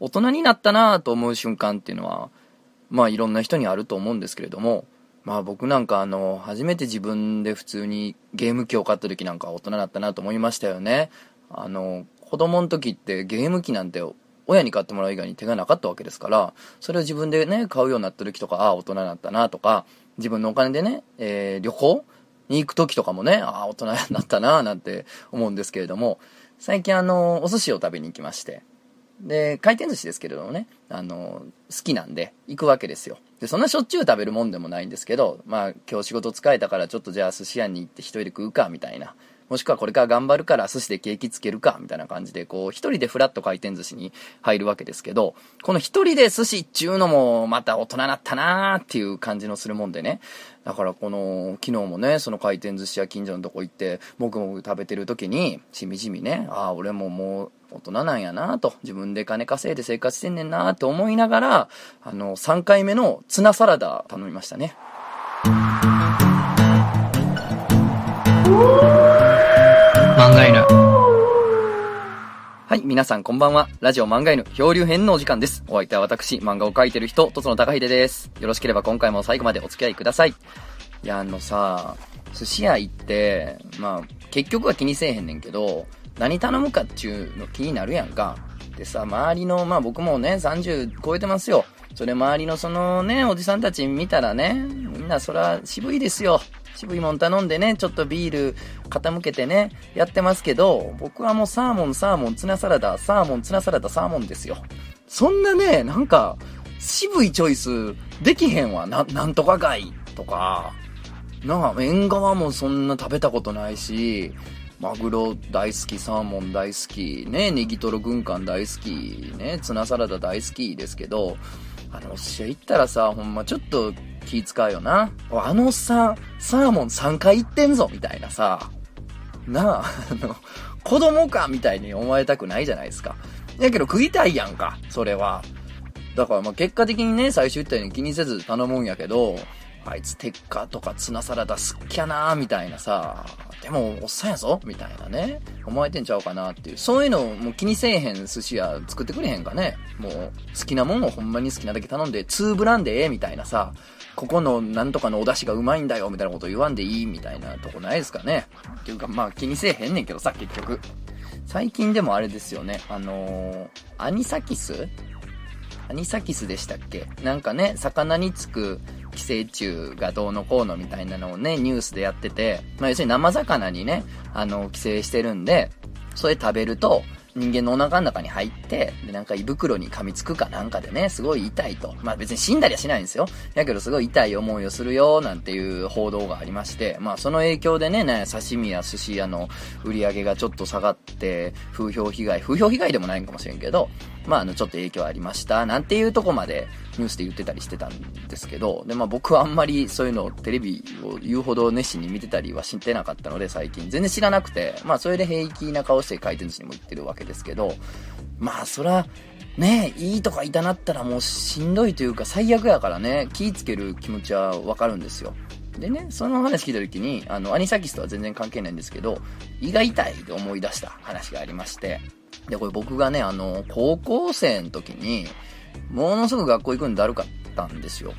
大人になったなと思う瞬間っていうのは、まあいろんな人にあると思うんですけれども、まあ僕なんかあの、初めて自分で普通にゲーム機を買った時なんか大人だったなと思いましたよね。あの、子供の時ってゲーム機なんて親に買ってもらう以外に手がなかったわけですから、それを自分でね、買うようになった時とか、ああ、大人になったなとか、自分のお金でね、えー、旅行に行く時とかもね、ああ、大人になったななんて思うんですけれども、最近あの、お寿司を食べに行きまして、で、回転寿司ですけれどもね、あの、好きなんで行くわけですよ。で、そんなしょっちゅう食べるもんでもないんですけど、まあ今日仕事疲れたからちょっとじゃあ寿司屋に行って一人で食うか、みたいな。もしくはこれから頑張るから寿司でケーキつけるか、みたいな感じで、こう、一人でフラット回転寿司に入るわけですけど、この一人で寿司っちゅうのもまた大人なったなーっていう感じのするもんでね。だからこの、昨日もね、その回転寿司屋近所のとこ行って、もぐもぐ食べてる時に、しみじみね、ああ、俺ももう、大人なんやなと、自分で金稼いで生活してんねんなと思いながら、あの、3回目のツナサラダ頼みましたね。漫画犬。はい、皆さんこんばんは。ラジオ漫画犬、漂流編のお時間です。お相手は私、漫画を描いてる人、とつの高秀です。よろしければ今回も最後までお付き合いください。いや、あのさ、寿司屋行って、まあ、結局は気にせえへんねんけど、何頼むかっちゅうの気になるやんか。でさ、周りの、まあ僕もね、30超えてますよ。それ周りのそのね、おじさんたち見たらね、みんなそら渋いですよ。渋いもん頼んでね、ちょっとビール傾けてね、やってますけど、僕はもうサーモン、サーモン、ツナサラダ、サーモン、ツナサラダ、サーモンですよ。そんなね、なんか、渋いチョイスできへんわ。な、なんとか貝とか、なんか、縁側もそんな食べたことないし、マグロ大好き、サーモン大好き、ね、ネギトロ軍艦大好き、ね、ツナサラダ大好きですけど、あの、試合行ったらさ、ほんまちょっと気使うよな。あのさ、サーモン3回行ってんぞ、みたいなさ。なあ、あの、子供か、みたいに思われたくないじゃないですか。やけど食いたいやんか、それは。だからまあ結果的にね、最初言ったように気にせず頼むんやけど、あいつテッカとかツナサラダ好きやなみたいなさ、でもおっさんやぞみたいなね、思われてんちゃうかなっていう。そういうのもう気にせえへん寿司屋作ってくれへんかね。もう好きなもんをほんまに好きなだけ頼んで、2ブランでええみたいなさ、ここのなんとかのお出汁がうまいんだよみたいなこと言わんでいいみたいなとこないですかね。っていうかまあ気にせえへんねんけどさ、結局。最近でもあれですよね、あのー、アニサキスアニサキスでしたっけ？なんかね、魚につく寄生虫がどうのこうのみたいなのをね、ニュースでやってて、まあ要するに生魚にね、あの、寄生してるんで、それ食べると、人間のお腹の中に入って、で、なんか胃袋に噛みつくかなんかでね、すごい痛いと。まあ別に死んだりはしないんですよ。やけどすごい痛い思いをするよ、なんていう報道がありまして、まあその影響でね、ね刺身や寿司屋の売り上げがちょっと下がって、風評被害、風評被害でもないんかもしれんけど、まああの、ちょっと影響ありました、なんていうとこまでニュースで言ってたりしてたんですけど、で、まあ僕はあんまりそういうのをテレビを言うほど熱心に見てたりはしてなかったので最近全然知らなくて、まあそれで平気な顔して回転寿司にも行ってるわけですけど、まあそら、ねいいとか痛なったらもうしんどいというか最悪やからね、気ぃつける気持ちはわかるんですよ。でね、その話聞いた時に、あの、アニサキスとは全然関係ないんですけど、胃が痛いって思い出した話がありまして、で、これ僕がね、あの、高校生の時に、ものすごく学校行くんだるかったんですよ。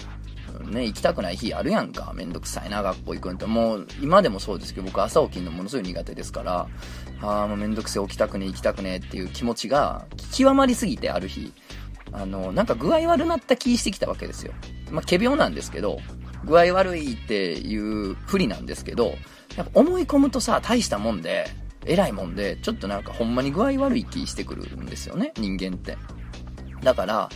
ね、行きたくない日あるやんか。めんどくさいな、学校行くんって。もう、今でもそうですけど、僕朝起きるのものすごい苦手ですから、ああ、もうめんどくせえ、起きたくねえ、行きたくねえっていう気持ちが、極まりすぎて、ある日。あの、なんか具合悪なった気してきたわけですよ。まあ、仮病なんですけど、具合悪いっていう不利なんですけど、やっぱ思い込むとさ、大したもんで、偉いもんで、ちょっとなんかほんまに具合悪い気してくるんですよね、人間って。だから、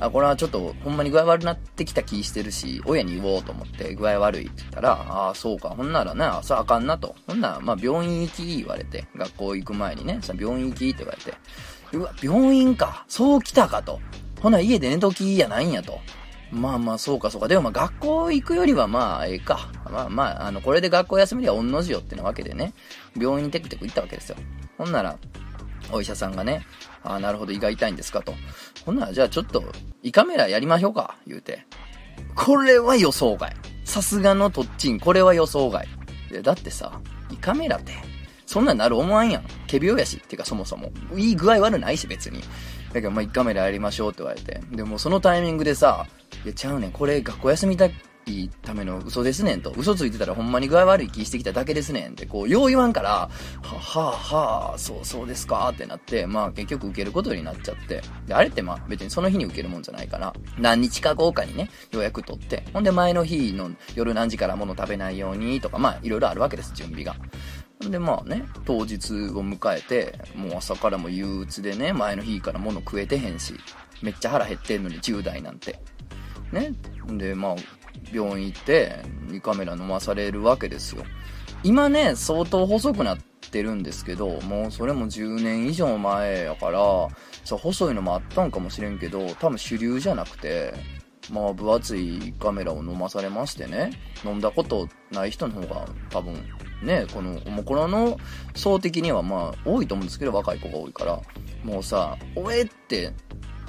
あ、これはちょっとほんまに具合悪くなってきた気してるし、親に言おうと思って具合悪いって言ったら、ああ、そうか、ほんならな、それあかんなと。ほんなら、まあ病院行き言われて、学校行く前にね、さ病院行きって言われて、うわ、病院か、そう来たかと。ほな家で寝ときやないんやと。まあまあ、そうかそうか。でもまあ学校行くよりはまあ、ええか。まあまあ、あの、これで学校休みりゃおんの字よってなわけでね、病院にテクテク行ったわけですよ。ほんなら、お医者さんがね、ああ、なるほど、胃が痛いんですかと。ほんなら、じゃあちょっと、胃カメラやりましょうか、言うて。これは予想外。さすがのとっちん、これは予想外。だってさ、胃カメラって、そんなんなる思わんやん。仮病やし、っていうかそもそも。いい具合悪ないし、別に。だけど、まあ、1カメラやりましょうって言われて。でも、そのタイミングでさ、いや、ちゃうねん、これ学校休みたいための嘘ですねんと。嘘ついてたらほんまに具合悪い気してきただけですねんって、こう、よう言わんから、は、はあ、はあ、そう、そうですか？ってなって、まあ結局受けることになっちゃって。で、あれってまあ別にその日に受けるもんじゃないから、何日か後かにね、予約取って、ほんで前の日の夜何時から物食べないようにとか、まあいろいろあるわけです、準備が。で、まあね、当日を迎えて、もう朝からも憂鬱でね、前の日から物食えてへんし、めっちゃ腹減ってんのに10代なんて。ね。で、まあ、病院行って、胃カメラ飲まされるわけですよ。今ね、相当細くなってるんですけど、もうそれも10年以上前やから、そう、細いのもあったんかもしれんけど、多分主流じゃなくて、まあ、分厚いカメラを飲まされましてね、飲んだことない人の方が多分ね、このおもころの層的にはまあ多いと思うんですけど、若い子が多いから、もうさ、おえって、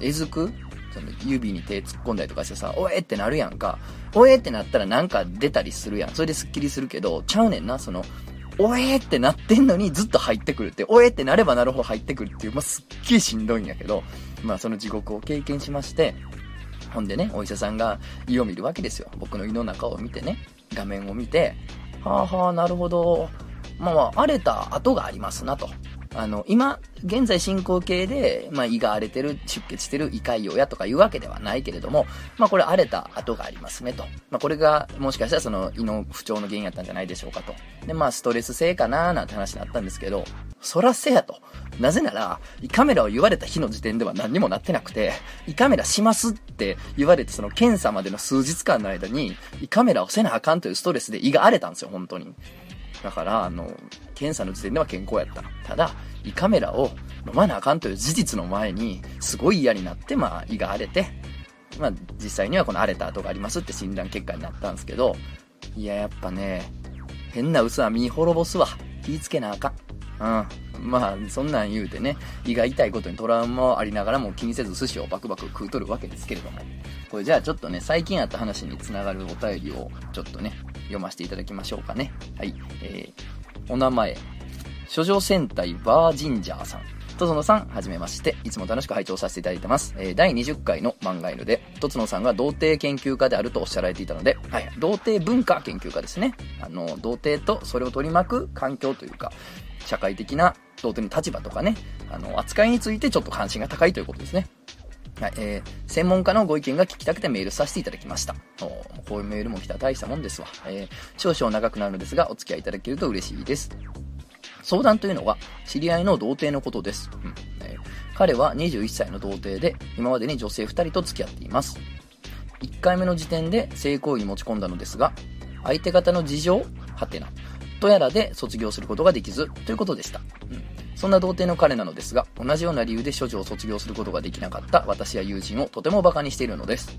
えずくその指に手突っ込んだりとかしてさ、おえってなるやんか。おえってなったらなんか出たりするやん。それでスッキリするけど、ちゃうねんな、その、おえってなってんのにずっと入ってくるって、おえってなればなるほど入ってくるっていう、まあ、すっげえしんどいんやけど、まあその地獄を経験しまして、ほんでね、お医者さんが胃を見るわけですよ。僕の胃の中を見てね、画面を見て、はあはあ、なるほど。まあまあ、荒れた跡がありますなと。あの、今、現在進行形で、まあ、胃が荒れてる、出血してる胃潰瘍やとかいうわけではないけれども、まあ、これ荒れた跡がありますねと。まあ、これが、もしかしたらその胃の不調の原因やったんじゃないでしょうかと。で、まあ、ストレス性かなーなんて話になったんですけど、そらせやと。なぜなら、胃カメラを言われた日の時点では何にもなってなくて、胃カメラしますって言われてその検査までの数日間の間に、胃カメラをせなあかんというストレスで胃が荒れたんですよ、本当に。だから、あの、検査の時点では健康やった。ただ、胃カメラを飲まなあかんという事実の前に、すごい嫌になって、まあ、胃が荒れて、まあ、実際にはこの荒れた跡がありますって診断結果になったんですけど、いや、やっぱね、変な嘘は身滅ぼすわ。気ぃつけなあかん。うん。まあ、そんなん言うてね、胃が痛いことにトラウマありながらも気にせず寿司をバクバク食うとるわけですけれども。これじゃあちょっとね、最近あった話につながるお便りをちょっとね、読ませていただきましょうかね。はい。えー、お名前、処女戦隊バージンジャーさん。とつのさん、はじめまして。いつも楽しく拝聴させていただいてます。えー、第20回の漫画犬で、とつのさんが童貞研究家であるとおっしゃられていたので、はい、童貞文化研究家ですね。あの、童貞とそれを取り巻く環境というか、社会的な童貞の立場とかね、あの、扱いについてちょっと関心が高いということですね。はい、えー、専門家のご意見が聞きたくてメールさせていただきました。おこういうメールも来たら大したもんですわ。えー、少々長くなるのですが、お付き合いいただけると嬉しいです。相談というのは、知り合いの童貞のことです。うんえー、彼は21歳の童貞で、今までに女性2人と付き合っています。1回目の時点で性行為に持ち込んだのですが、相手方の事情はてな。とやらで卒業することができず、ということでした。うんそんな童貞の彼なのですが、同じような理由で処女を卒業することができなかった私や友人をとても馬鹿にしているのです。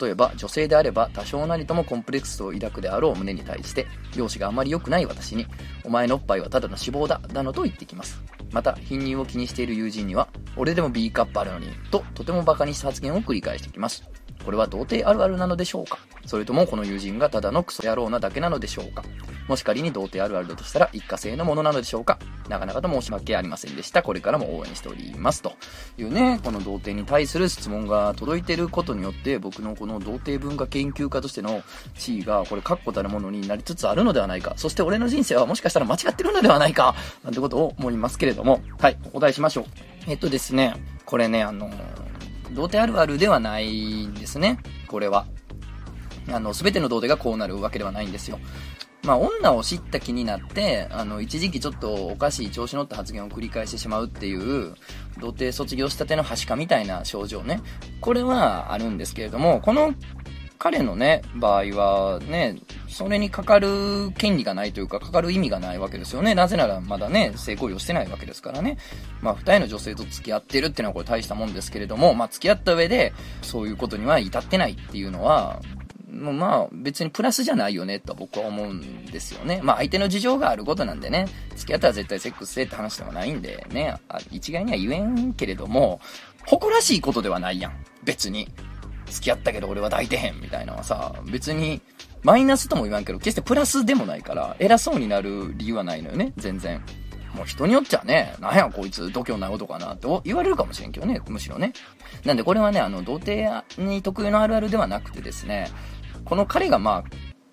例えば、女性であれば多少なりともコンプレックスを抱くであろう胸に対して、容姿があまり良くない私に、お前のおっぱいはただの脂肪だ、だのと言ってきます。また、貧乳を気にしている友人には、俺でも B カップあるのに、ととても馬鹿にした発言を繰り返してきます。これは童貞あるあるなのでしょうか？それともこの友人がただのクソ野郎なだけなのでしょうか？もし仮に童貞あるあるだとしたら一過性のものなのでしょうか？なかなかと申し訳ありませんでした。これからも応援しております。というね、この童貞に対する質問が届いてることによって、僕のこの童貞文化研究家としての地位が、これ確固たるものになりつつあるのではないか。そして俺の人生はもしかしたら間違ってるのではないか。なんてことを思いますけれども。はい、お答えしましょう。えっとですね、これね、あの童貞あるあるではないんですね。これは。あの、すべての童貞がこうなるわけではないんですよ。まあ、女を知った気になって、あの、一時期ちょっとおかしい調子乗った発言を繰り返してしまうっていう、童貞卒業したてのはしかみたいな症状ね。これはあるんですけれども、この彼のね、場合はね、それにかかる権利がないというか、かかる意味がないわけですよね。なぜならまだね、性行為をしてないわけですからね。まあ、二人の女性と付き合ってるっていうのはこれ大したもんですけれども、まあ、付き合った上で、そういうことには至ってないっていうのは、もまあ別にプラスじゃないよねと僕は思うんですよね。まあ相手の事情があることなんでね、付き合ったら絶対セックスせえって話ではないんでね、一概には言えんけれども、誇らしいことではないやん。別に。付き合ったけど俺は抱いてへんみたいなのはさ、別にマイナスとも言わんけど、決してプラスでもないから、偉そうになる理由はないのよね、全然。ももう人によっちゃね、なんやこいつ度胸ない男かなって言われるかもしれんけどね、むしろね。なんでこれはね、あの、童貞に特有のあるあるではなくてですね、この彼がまあ、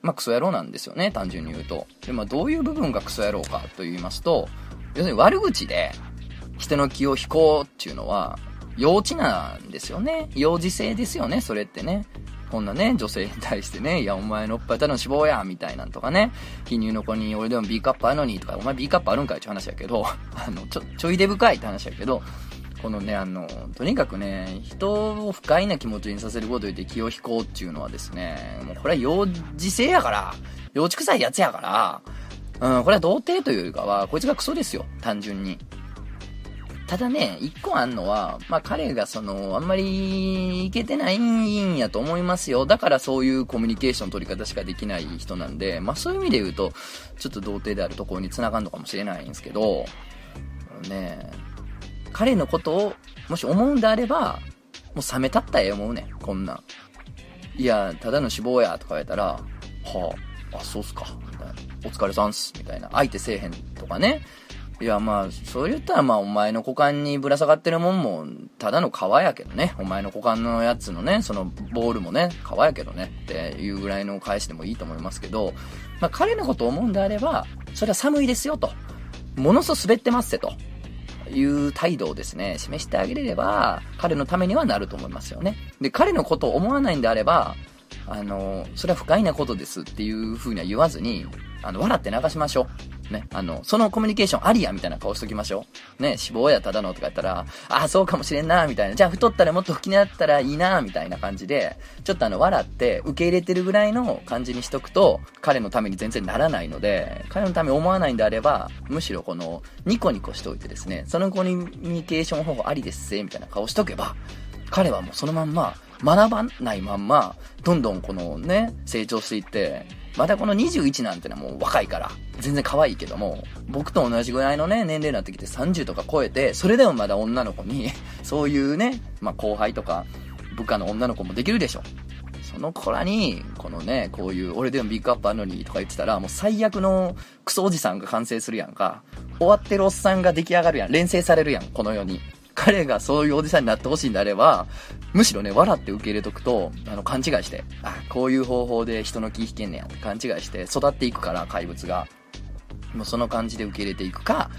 まあ、クソ野郎なんですよね、単純に言うと。で、まあ、どういう部分がクソ野郎かと言いますと、要するに悪口で人の気を引こうっていうのは、幼稚なんですよね。幼児性ですよね、それってね。こんなね、女性に対してね、いや、お前のおっぱいただの脂肪や、みたいなんとかね、貧乳の子に俺でも B カップあるのに、とか、お前 B カップあるんかいって話やけど、あの、ちょ、ちょいで深いって話やけど、このね、あの、とにかくね、人を不快な気持ちにさせること言って気を引こうっていうのはですね、もうこれは幼児性やから、幼稚臭いやつやから、うん、これは童貞というよりかは、こいつがクソですよ、単純に。ただね、一個あんのは、まあ彼がその、あんまりいけてないんやと思いますよ。だからそういうコミュニケーション取り方しかできない人なんで、まあそういう意味で言うと、ちょっと童貞であるところに繋がるのかもしれないんですけど、ね、彼のことを、もし思うんであれば、もう冷めたったらええ思うねんこんなん。いや、ただの死亡や、とか言われたら、はあ、あ、そうっすか、みたいな。お疲れさんっす、みたいな。相手せえへんとかね。いや、まあ、そう言ったら、まあ、お前の股間にぶら下がってるもんも、ただの皮やけどね。お前の股間のやつのね、そのボールもね、皮やけどね、っていうぐらいの返しでもいいと思いますけど、まあ、彼のことを思うんであれば、それは寒いですよ、と。ものすごく滑ってますせと。いう態度をですね、示してあげれれば、彼のためにはなると思いますよね。で、彼のことを思わないんであれば、あの、それは不快なことですっていう風には言わずに、あの、笑って流しましょう。ね。あの、そのコミュニケーションありや、みたいな顔しときましょう。ね。脂肪やただのとか言ったら、ああ、そうかもしれんな、みたいな。じゃあ太ったらもっと吹きになったらいいな、みたいな感じで、ちょっとあの、笑って受け入れてるぐらいの感じにしとくと、彼のために全然ならないので、彼のため思わないんであれば、むしろこの、ニコニコしておいてですね、そのコミュニケーション方法ありですぜ、みたいな顔しとけば、彼はもうそのまんま、学ばないまんま、どんどんこのね、成長していって、まだこの21なんてのはもう若いから、全然可愛いけども、僕と同じぐらいのね、年齢になってきて30とか超えて、それでもまだ女の子に、そういうね、まあ後輩とか、部下の女の子もできるでしょ。その子らに、このね、こういう、俺でもビッグアップあるのにとか言ってたら、もう最悪のクソおじさんが完成するやんか。終わってるおっさんが出来上がるやん。連成されるやん、この世に。彼がそういうおじさんになってほしいんであれば、むしろね、笑って受け入れとくと、あの、勘違いして、あ、こういう方法で人の気引けんねやって勘違いして育っていくから、怪物が。もうその感じで受け入れていくか、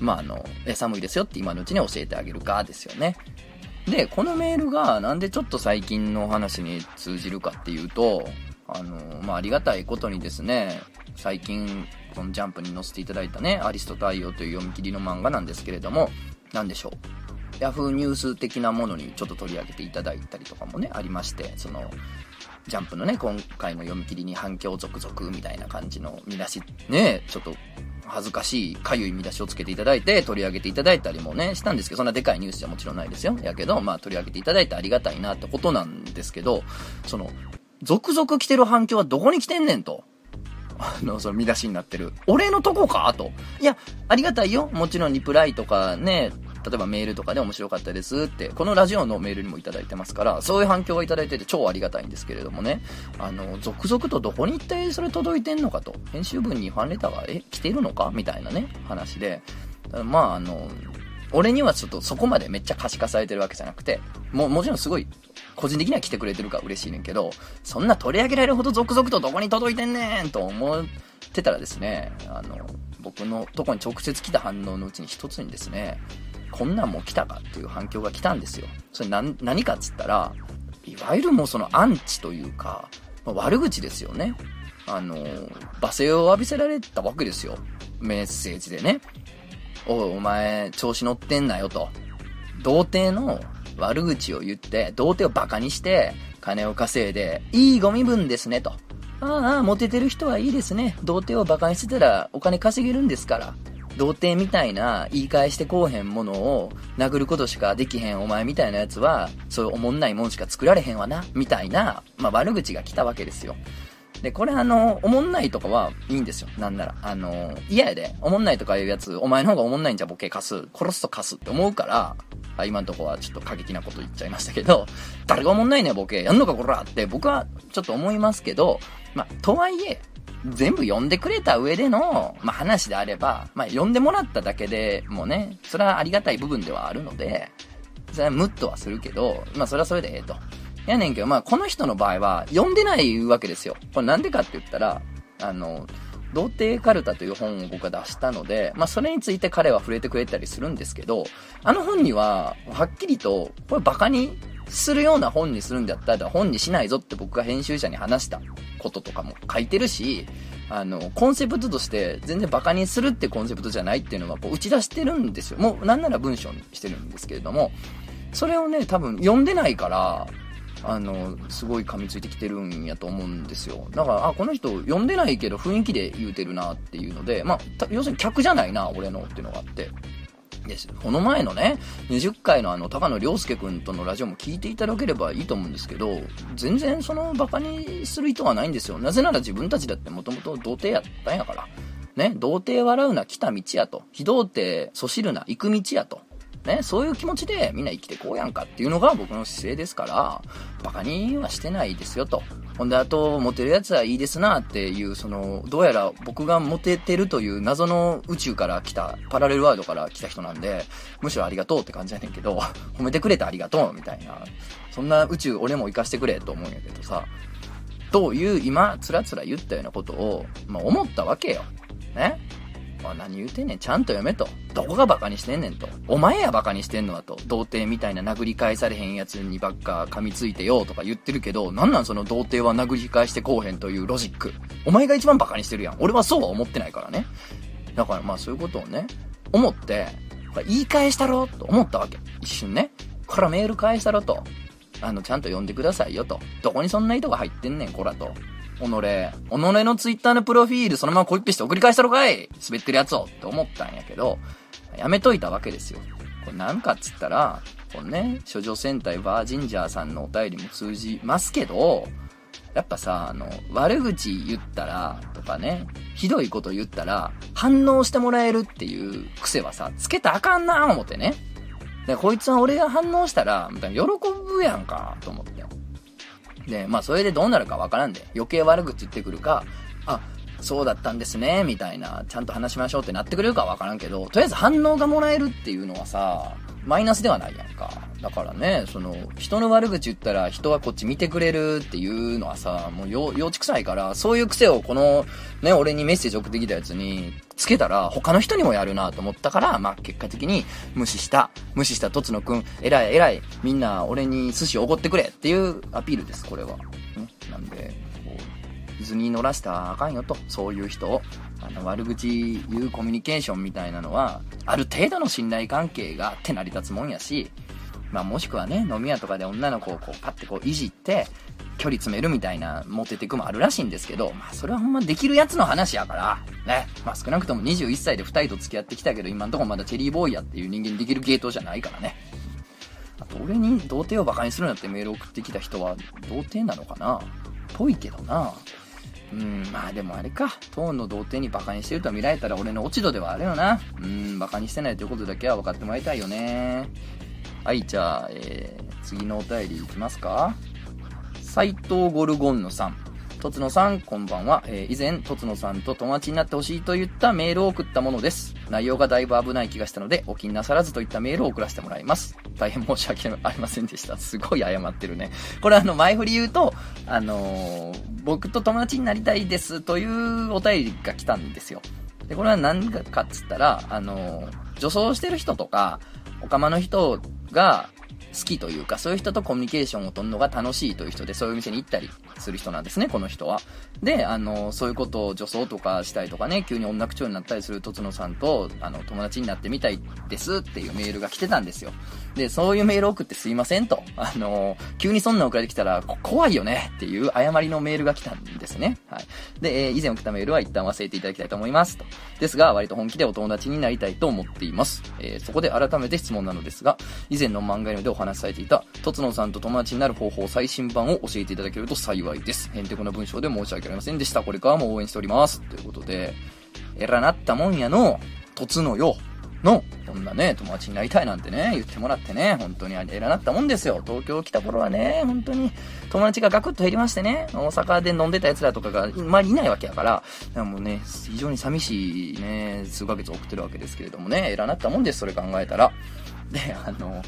まあ、あの、え、寒いですよって今のうちに教えてあげるかですよね。で、このメールがなんでちょっと最近のお話に通じるかっていうと、あの、まあ、ありがたいことにですね、最近、このジャンプに載せていただいたね、アリスト太陽という読み切りの漫画なんですけれども、なんでしょう。ヤフーニュース的なものにちょっと取り上げていただいたりとかもね、ありまして、その、ジャンプのね、今回の読み切りに反響続々みたいな感じの見出し、ね、ちょっと恥ずかしい、かゆい見出しをつけていただいて、取り上げていただいたりもね、したんですけど、そんなでかいニュースじゃもちろんないですよ。やけど、まあ取り上げていただいてありがたいなってことなんですけど、その、続々来てる反響はどこに来てんねんと。あの、その見出しになってる。俺のとこか？と。いや、ありがたいよ。もちろんリプライとかね、例えばメールとかで面白かったですって、このラジオのメールにもいただいてますから、そういう反響をいただいてて超ありがたいんですけれどもね、あの、続々とどこに一体それ届いてんのかと、編集文にファンレターが、え、来てるのか？みたいなね、話で、まあ、あの、俺にはちょっとそこまでめっちゃ可視化されてるわけじゃなくて、も、もちろんすごい、個人的には来てくれてるから嬉しいねんけど、そんな取り上げられるほど続々とどこに届いてんねんと思ってたらですね、あの、僕のとこに直接来た反応のうちに一つにですね、こんなんも来たかっていう反響が来たんですよ。それ何、何かっつったら、いわゆるもうそのアンチというか、ま、悪口ですよね。あの、罵声を浴びせられたわけですよ。メッセージでね。おい、お前、調子乗ってんなよと。童貞の悪口を言って、童貞をバカにして、金を稼いで、いいゴミ分ですねと。ああ、モテてる人はいいですね。童貞をバカにしてたらお金稼げるんですから。童貞みたいな言い返してこうへんものを殴ることしかできへんお前みたいなやつは、そういうおもんないもんしか作られへんわな、みたいな、まあ、悪口が来たわけですよ。で、これあの、おもんないとかはいいんですよ。なんなら。あの、嫌やで。おもんないとかいうやつ、お前の方がおもんないんじゃボケ貸す。殺すと貸すって思うから、あ今んとこはちょっと過激なこと言っちゃいましたけど、誰がおもんないねボケ、やんのかこらって僕はちょっと思いますけど、まあ、とはいえ、全部読んでくれた上での、まあ、話であれば、まあ、読んでもらっただけでもね、それはありがたい部分ではあるので、それはムッとはするけど、まあ、それはそれでええと。やねんけど、まあ、この人の場合は、読んでないわけですよ。これなんでかって言ったら、あの、童貞カルタという本を僕が出したので、まあ、それについて彼は触れてくれたりするんですけど、あの本には、はっきりと、これバカにするような本にするんだったら本にしないぞって僕が編集者に話したこととかも書いてるし、あの、コンセプトとして全然バカにするってコンセプトじゃないっていうのはこう打ち出してるんですよ。もうなんなら文章にしてるんですけれども、それをね、多分読んでないから、あの、すごい噛みついてきてるんやと思うんですよ。だから、あ、この人読んでないけど雰囲気で言うてるなっていうので、まあ、要するに客じゃないな、俺のっていうのがあって。です。この前のね、20回のあの、高野良介くんとのラジオも聞いていただければいいと思うんですけど、全然そのバカにする意図はないんですよ。なぜなら自分たちだってもともと童貞やったんやから。ね、童貞笑うな来た道やと。非童貞そしるな行く道やと。ね、そういう気持ちでみんな生きてこうやんかっていうのが僕の姿勢ですから、バカにはしてないですよと。ほんで、あと、モテるやつはいいですなっていう、その、どうやら僕がモテてるという謎の宇宙から来た、パラレルワールドから来た人なんで、むしろありがとうって感じやねんけど、褒めてくれてありがとうみたいな、そんな宇宙俺も生かしてくれと思うんやけどさ、という今、つらつら言ったようなことを、まあ、思ったわけよ。ね？まあ、何言うてんねん。ちゃんと読めと。どこがバカにしてんねんと。お前やバカにしてんのはと。童貞みたいな殴り返されへんやつにばっか噛みついてよとか言ってるけど、なんなんその童貞は殴り返してこうへんというロジック。お前が一番バカにしてるやん。俺はそうは思ってないからね。だからまあそういうことをね、思って、言い返したろと思ったわけ。一瞬ね。からメール返したろと。あの、ちゃんと読んでくださいよと。どこにそんな意図が入ってんねん、こらと。己、己のツイッターのプロフィールそのままコピペして送り返したろかい滑ってるやつをって思ったんやけど、やめといたわけですよ。これなんかっつったら、このね、処女戦隊バージンジャーさんのお便りも通じますけど、やっぱさ、あの、悪口言ったら、とかね、ひどいこと言ったら、反応してもらえるっていう癖はさ、つけたあかんな思ってね。で、こいつは俺が反応したら、喜ぶやんか、と思って。で、まあそれでどうなるかわからんで、余計悪口言ってくるか、あ、そうだったんですね、みたいな、ちゃんと話しましょうってなってくれるかわからんけど、とりあえず反応がもらえるっていうのはさ、マイナスではないやんか。だからね、その、人の悪口言ったら人はこっち見てくれるっていうのはさ、もう幼稚臭いから、そういう癖をこの、ね、俺にメッセージ送ってきたやつに、つけたら他の人にもやるなと思ったから、まあ結果的に無視した。無視したとつのくん、偉い偉い。みんな俺に寿司おごってくれっていうアピールです、これは。ね、なんで、こう、図に乗らしたらあかんよと、そういう人を。あの、悪口言うコミュニケーションみたいなのは、ある程度の信頼関係があって成り立つもんやし、まあもしくはね、飲み屋とかで女の子をこうパッてこういじって、距離詰めるみたいなモテてくもあるらしいんですけど、まあそれはほんまできるやつの話やから、ね。まあ少なくとも21歳で2人と付き合ってきたけど、今んとこまだチェリーボーイやっていう人間できるゲートじゃないからね。あと俺に童貞を馬鹿にするなってメール送ってきた人は童貞なのかな？ぽいけどな。うん、まあでもあれか。トーンの童貞にバカにしてると見られたら俺の落ち度ではあるよな。うん、バカにしてないということだけは分かってもらいたいよね。はい、じゃあ、えー、次のお便りいきますか。斎藤ゴルゴンヌさん。とつのさん、こんばんは。えー、以前、とつのさんと友達になってほしいと言ったメールを送ったものです。内容がだいぶ危ない気がしたので、お気になさらずといったメールを送らせてもらいます。大変申し訳ありませんでした。すごい謝ってるね。これあの、前振り言うと、あのー、僕と友達になりたいですというお便りが来たんですよ。で、これは何かっつったら、あのー、女装してる人とか、おかまの人が、好きというか、そういう人とコミュニケーションを取るのが楽しいという人で、そういう店に行ったりする人なんですね、この人は。で、あの、そういうことを女装とかしたりとかね、急に音楽長になったりするとつのさんと、あの、友達になってみたいですっていうメールが来てたんですよ。で、そういうメール送ってすいませんと。あの、急にそんな送られてきたら、怖いよねっていう誤りのメールが来たんですね。はい。で、えー、以前送ったメールは一旦忘れていただきたいと思いますと。ですが、割と本気でお友達になりたいと思っています。えー、そこで改めて質問なのですが、以前の漫画読でお話しされていた、とつのさんと友達になる方法最新版を教えていただけると幸いです。へんてこな文章で申し訳ありませんでした。これからも応援しております。ということで、えらなったもんやの、とつのよ。の、こんなね、友達になりたいなんてね、言ってもらってね、本当に偉なったもんですよ。東京来た頃はね、本当に友達がガクッと減りましてね、大阪で飲んでた奴らとかがあまりいないわけやから、からもうね、非常に寂しいね、数ヶ月送ってるわけですけれどもね、偉なったもんです、それ考えたら。で、あの、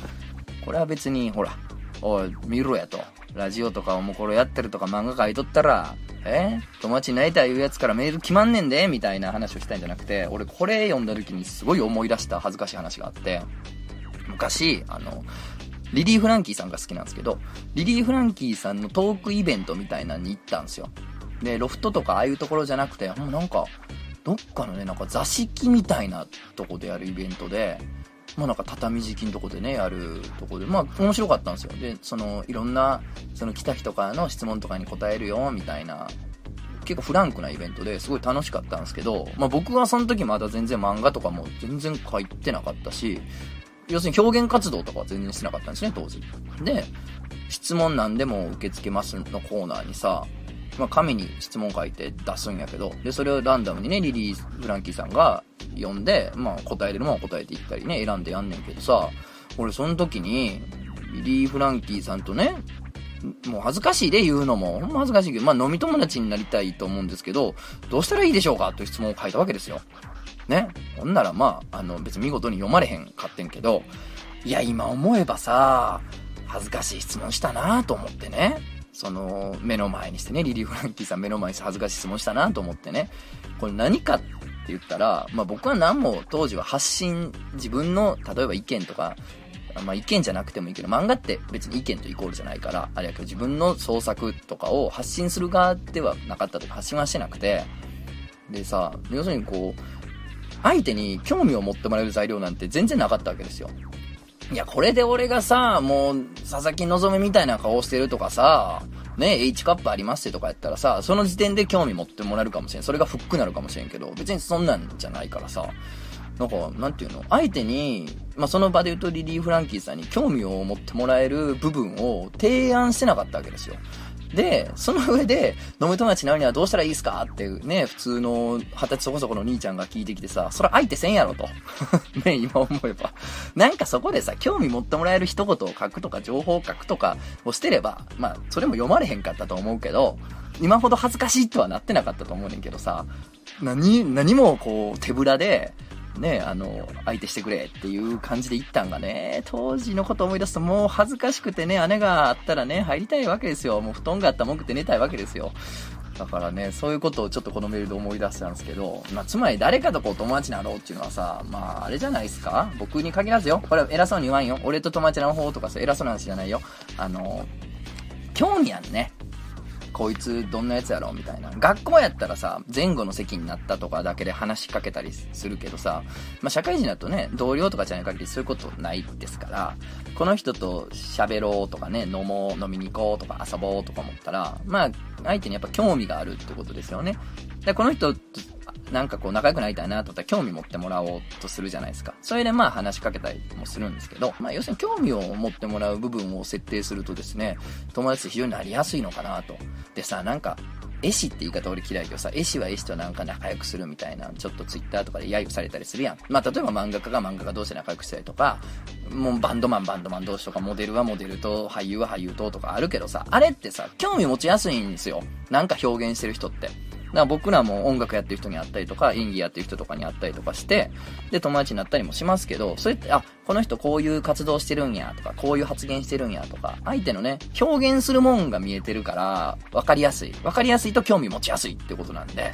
これは別に、ほら、おい、見ろやと。ラジオとかおもころやってるとか漫画書いとったら、え？友達になりたいいうやつからメール決まんねんでみたいな話をしたいんじゃなくて、俺これ読んだ時にすごい思い出した恥ずかしい話があって、昔、あの、リリー・フランキーさんが好きなんですけど、リリー・フランキーさんのトークイベントみたいなのに行ったんですよ。で、ロフトとかああいうところじゃなくて、もうなんか、どっかのね、なんか座敷みたいなとこでやるイベントで、まあなんか畳敷きのとこでね、やるとこで、まあ面白かったんですよ。で、その、いろんな、その来た人からの質問とかに答えるよ、みたいな、結構フランクなイベントですごい楽しかったんですけど、まあ僕はその時まだ全然漫画とかも全然書いてなかったし、要するに表現活動とかは全然してなかったんですね、当時。で、質問なんでも受け付けますのコーナーにさ、まあ、紙に質問書いて出すんやけど、で、それをランダムにね、リリー・フランキーさんが読んで、まあ、答えれるもん答えていったりね、選んでやんねんけどさ、俺その時に、リリー・フランキーさんとね、もう恥ずかしいで言うのも、ほんま恥ずかしいけど、まあ飲み友達になりたいと思うんですけど、どうしたらいいでしょうか？という質問を書いたわけですよ。ね？ほんならまあ、あの別に見事に読まれへんかってんけど、いや今思えばさ、恥ずかしい質問したなと思ってね。その、目の前にしてね、リリー・フランキーさん目の前にして恥ずかしい質問したなと思ってね。これ何かって言ったら、まあ僕は何も当時は発信、自分の、例えば意見とか、まあ意見じゃなくてもいいけど、漫画って別に意見とイコールじゃないから、あれやけど自分の創作とかを発信する側ではなかったとか発信はしてなくて、でさ、要するにこう、相手に興味を持ってもらえる材料なんて全然なかったわけですよ。いや、これで俺がさ、もう、佐々木希みたいな顔してるとかさ、ね、H カップありますとかやったらさ、その時点で興味持ってもらえるかもしれん。それがフックになるかもしれんけど、別にそんなんじゃないからさ、なんか、なんていうの？相手に、まあ、その場で言うとリリー・フランキーさんに興味を持ってもらえる部分を提案してなかったわけですよ。で、その上で、飲む友達になるにはどうしたらいいですか？っていうね、普通の二十歳そこそこの兄ちゃんが聞いてきてさ、それ相手せんやろと。ね、今思えば。なんかそこでさ、興味持ってもらえる一言を書くとか、情報を書くとかをしてれば、まあ、それも読まれへんかったと思うけど、今ほど恥ずかしいとはなってなかったと思うねんけどさ、何、何もこう、手ぶらで、ね、あの、相手してくれっていう感じで行ったんがね、当時のこと思い出すともう恥ずかしくてね、姉があったらね、入りたいわけですよ。もう布団があったら文句って寝たいわけですよ。だからね、そういうことをちょっとこのメールで思い出したんですけど、まあ、つまり誰かとこう友達になろうっていうのはさ、まあ、あれじゃないですか？僕に限らずよ。これは偉そうに言わんよ。俺と友達の方とかさ、偉そうな話じゃないよ。あの、興味あんね。こいつどんなやつやろみたいな。学校やったらさ、前後の席になったとかだけで話しかけたりするけどさ、まあ、社会人だとね、同僚とかじゃない限りそういうことないですから、この人と喋ろうとかね、飲もう、飲みに行こうとか遊ぼうとか思ったら、まあ、相手にやっぱ興味があるってことですよね。で、この人なんかこう仲良くなりたいなと思ったら興味持ってもらおうとするじゃないですか。それでまあ話しかけたりもするんですけど、まあ要するに興味を持ってもらう部分を設定するとですね、友達非常になりやすいのかなと。でさ、なんか、絵師って言い方俺嫌いけどさ、絵師は絵師となんか仲良くするみたいな、ちょっとツイッターとかで揶揄されたりするやん。まあ例えば漫画家が漫画家同士で仲良くしたりとか、もうバンドマンバンドマン同士とか、モデルはモデルと、俳優は俳優ととかあるけどさ、あれってさ、興味持ちやすいんですよ。なんか表現してる人って。から僕らも音楽やってる人に会ったりとか、演技やってる人とかに会ったりとかして、で、友達になったりもしますけど、それって、あ、この人こういう活動してるんやとか、こういう発言してるんやとか、相手のね、表現するもんが見えてるから、わかりやすい。わかりやすいと興味持ちやすいってことなんで、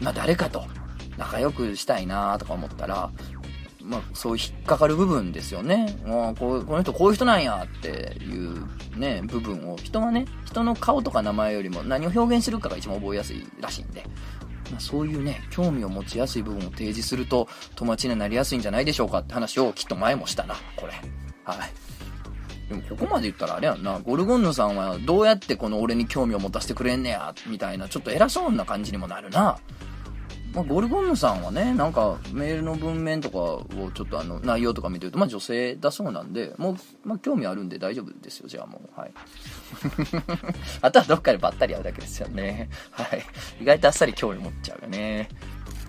まあ誰かと仲良くしたいなとか思ったら、まあ、そういう引っかかる部分ですよね。もうこうこの人こういう人なんやっていうね、部分を、人はね、人の顔とか名前よりも何を表現するかが一番覚えやすいらしいんで、まあ、そういうね、興味を持ちやすい部分を提示すると、友達になりやすいんじゃないでしょうかって話をきっと前もしたな、これ。はい。でもここまで言ったらあれやんな、ゴルゴンヌさんはどうやってこの俺に興味を持たせてくれんねや、みたいな、ちょっと偉そうな感じにもなるな。まあ、ゴルゴンヌさんはね、なんかメールの文面とかをちょっとあの内容とか見てると、まあ女性だそうなんで、もう、まあ興味あるんで大丈夫ですよ、じゃあもう。はい。あとはどっかでばったり会うだけですよね。はい。意外とあっさり興味持っちゃうよね。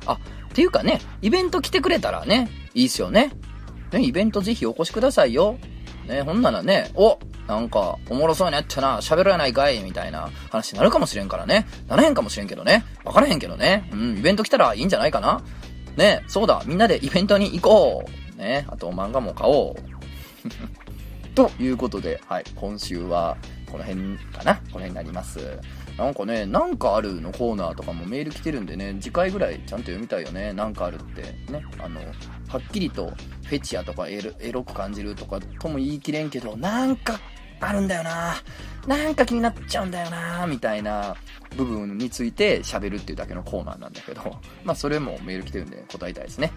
あ、っていうかね、イベント来てくれたらね、いいっすよね。ね、イベントぜひお越しくださいよ。ね、ほんならね、おなんか、おもろそうになってな、喋るやないかい、みたいな話になるかもしれんからね。ならへんかもしれんけどね。わからへんけどね。うん、イベント来たらいいんじゃないかな。ね、そうだ、みんなでイベントに行こう。ね、あと漫画も買おう。ということで、はい、今週はこの辺かなこの辺になります。なんかね、なんかあるのコーナーとかもメール来てるんでね、次回ぐらいちゃんと読みたいよね。なんかあるってね。あの、はっきりとフェチやとかエロく感じるとかとも言い切れんけど、なんかあるんだよな。なんか気になっちゃうんだよな。みたいな部分について喋るっていうだけのコーナーなんだけど、まあそれもメール来てるんで答えたいですね。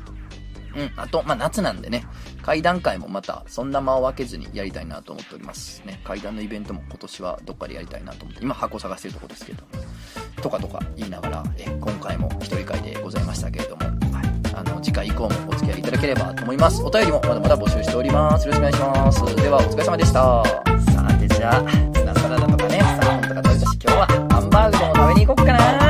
うん。あと、まあ、夏なんでね、階段階もまた、そんな間を分けずにやりたいなと思っております。ね、階段のイベントも今年はどっかでやりたいなと思って、今箱探してるとこですけど、とかとか言いながら、え今回も一人会でございましたけれども、はい。あの、次回以降もお付き合いいただければと思います。お便りもまだまだ募集しております。よろしくお願いします。では、お疲れ様でした。さて、じゃあ、ツナサラダとかね、サーモンとか食べたし、今日はハンバーグでも食べに行こっかな。